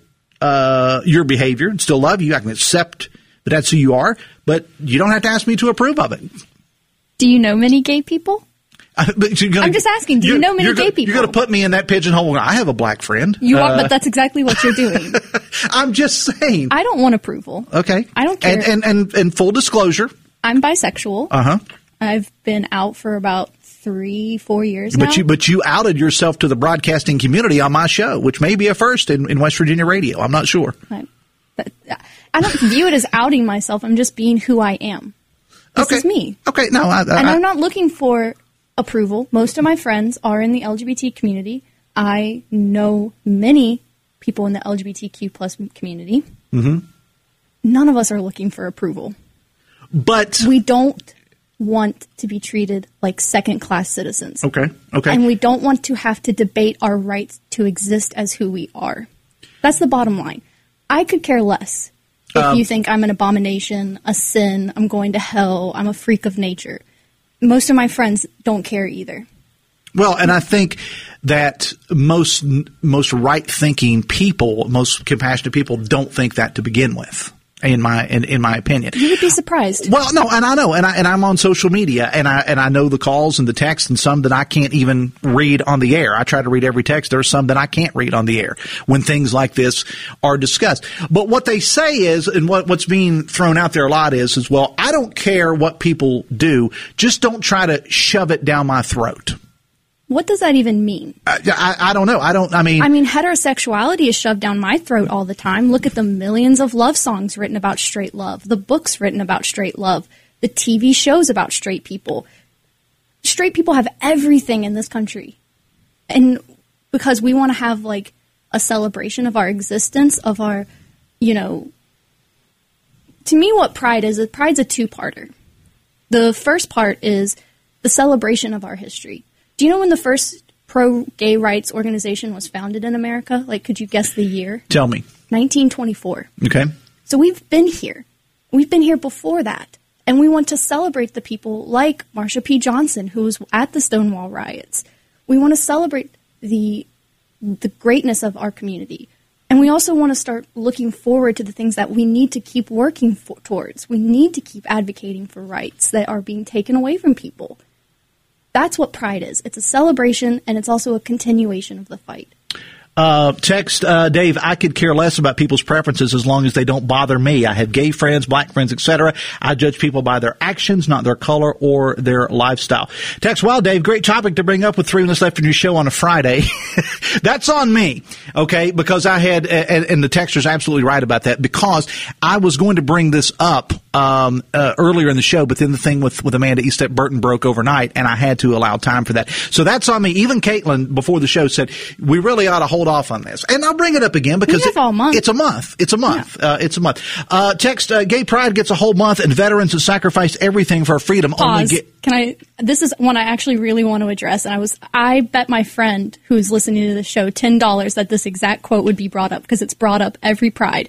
uh, your behavior and still love you. I can accept that that's who you are, but you don't have to ask me to approve of it. Do you know many gay people? Gonna, I'm just asking. Do you know many gay people? You're going to put me in that pigeonhole. I have a black friend. You are, uh, but that's exactly what you're doing. I'm just saying. I don't want approval. Okay. I don't care. And and and, and full disclosure, I'm bisexual. Uh huh. I've been out for about three, four years but now. you but you outed yourself to the broadcasting community on my show, which may be a first in, in West Virginia radio. I'm not sure. I, I don't view it as outing myself. I'm just being who I am. This okay. is me. Okay, no, I, I, and I'm not looking for approval. Most of my friends are in the LGBT community. I know many people in the LGBTQ plus community. Mm-hmm. None of us are looking for approval. But we don't want to be treated like second class citizens. Okay. Okay. And we don't want to have to debate our rights to exist as who we are. That's the bottom line. I could care less if um, you think I'm an abomination, a sin, I'm going to hell, I'm a freak of nature. Most of my friends don't care either. Well, and I think that most most right thinking people, most compassionate people, don't think that to begin with in my in, in my opinion. You would be surprised. Well, no, and I know, and I and I'm on social media, and I and I know the calls and the texts, and some that I can't even read on the air. I try to read every text. There are some that I can't read on the air when things like this are discussed. But what they say is, and what what's being thrown out there a lot is, is well, I don't care what people do, just don't try to shove it down my throat. What does that even mean? Uh, I, I, I, don't know. I don't. I mean, I mean, heterosexuality is shoved down my throat all the time. Look at the millions of love songs written about straight love, the books written about straight love. the TV shows about straight people. Straight people have everything in this country. And because we want to have like a celebration of our existence, of our, you know, to me, what pride is, pride's a two parter. The first part is the celebration of our history. Do you know when the first pro gay rights organization was founded in America? Like, could you guess the year? Tell me. 1924. Okay. So we've been here. We've been here before that. And we want to celebrate the people like Marsha P. Johnson, who was at the Stonewall riots. We want to celebrate the, the greatness of our community. And we also want to start looking forward to the things that we need to keep working for, towards. We need to keep advocating for rights that are being taken away from people. That's what pride is. It's a celebration and it's also a continuation of the fight. Uh, text uh, Dave. I could care less about people's preferences as long as they don't bother me. I have gay friends, black friends, etc. I judge people by their actions, not their color or their lifestyle. Text. Well, Dave, great topic to bring up with three minutes left in your show on a Friday. That's on me, okay? Because I had, and, and the texter's absolutely right about that. Because I was going to bring this up um, uh, earlier in the show, but then the thing with with Amanda Estep Burton broke overnight, and I had to allow time for that. So that's on me. Even Caitlin before the show said we really ought to hold hold off on this. And I'll bring it up again because it, month. it's a month. It's a month. Yeah. Uh, it's a month. Uh, text uh, Gay Pride gets a whole month, and veterans have sacrificed everything for freedom. Pause. Only get- Can I? This is one I actually really want to address, and I was I bet my friend who's listening to the show ten dollars that this exact quote would be brought up because it's brought up every Pride.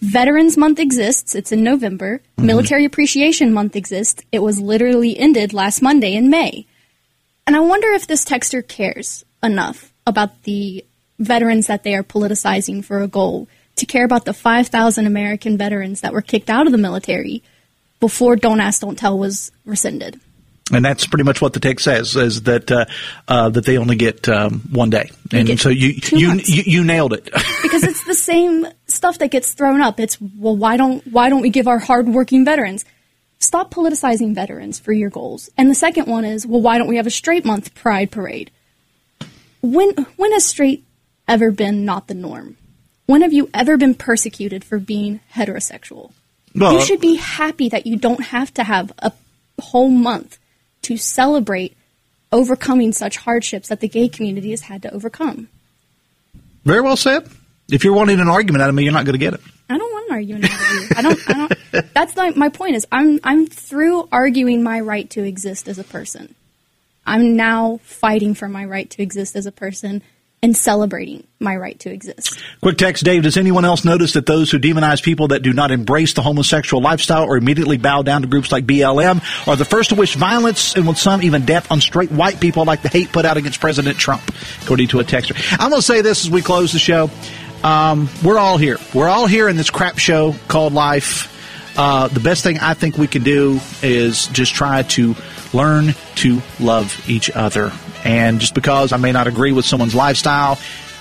Veterans Month exists. It's in November. Mm-hmm. Military Appreciation Month exists. It was literally ended last Monday in May. And I wonder if this texter cares enough about the veterans that they are politicizing for a goal, to care about the 5,000 American veterans that were kicked out of the military before Don't Ask, Don't Tell was rescinded. And that's pretty much what the text says: is that uh, uh, that they only get um, one day, and so you you, you, you nailed it because it's the same stuff that gets thrown up. It's well, why don't why don't we give our hardworking veterans? Stop politicizing veterans for your goals. And the second one is well, why don't we have a straight month pride parade? When when has straight ever been not the norm? When have you ever been persecuted for being heterosexual? Well, you should be happy that you don't have to have a whole month to celebrate overcoming such hardships that the gay community has had to overcome. Very well said. If you're wanting an argument out of me, you're not going to get it. I don't want an argument out of you. I don't. I don't. That's not my point. Is I'm I'm through arguing my right to exist as a person. I'm now fighting for my right to exist as a person and celebrating my right to exist. Quick text, Dave. Does anyone else notice that those who demonize people that do not embrace the homosexual lifestyle or immediately bow down to groups like BLM are the first to wish violence and with some even death on straight white people like the hate put out against President Trump, according to a texter. I'm going to say this as we close the show. Um, we're all here. We're all here in this crap show called life. Uh, the best thing I think we can do is just try to learn to love each other and just because I may not agree with someone's lifestyle,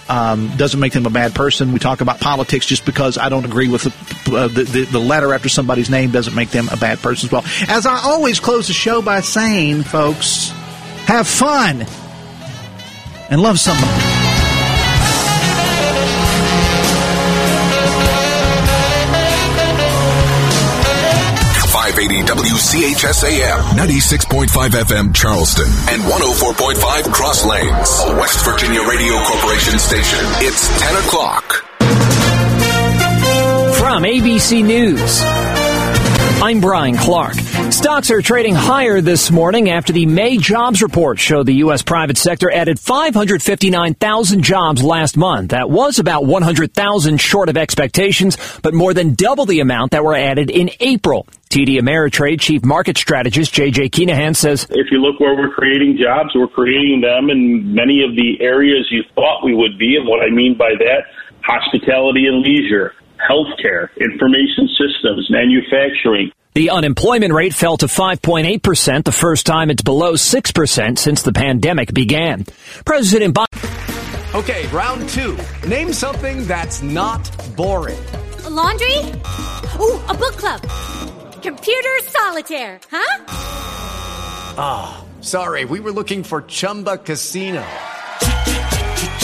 um, doesn't make them a bad person. We talk about politics just because I don't agree with the, uh, the, the, letter after somebody's name doesn't make them a bad person as well. As I always close the show by saying, folks, have fun and love someone. 580 WCHSAM, 96.5 FM Charleston, and 104.5 Cross Lanes, a West Virginia Radio Corporation station. It's 10 o'clock. From ABC News. I'm Brian Clark. Stocks are trading higher this morning after the May jobs report showed the U.S. private sector added 559,000 jobs last month. That was about 100,000 short of expectations, but more than double the amount that were added in April. TD Ameritrade Chief Market Strategist J.J. Kinahan says If you look where we're creating jobs, we're creating them in many of the areas you thought we would be. And what I mean by that, hospitality and leisure, healthcare, information systems, manufacturing. The unemployment rate fell to 5.8%, the first time it's below 6% since the pandemic began. President Biden. Okay, round two. Name something that's not boring. A laundry? Ooh, a book club. Computer solitaire, huh? Ah, oh, sorry, we were looking for Chumba Casino.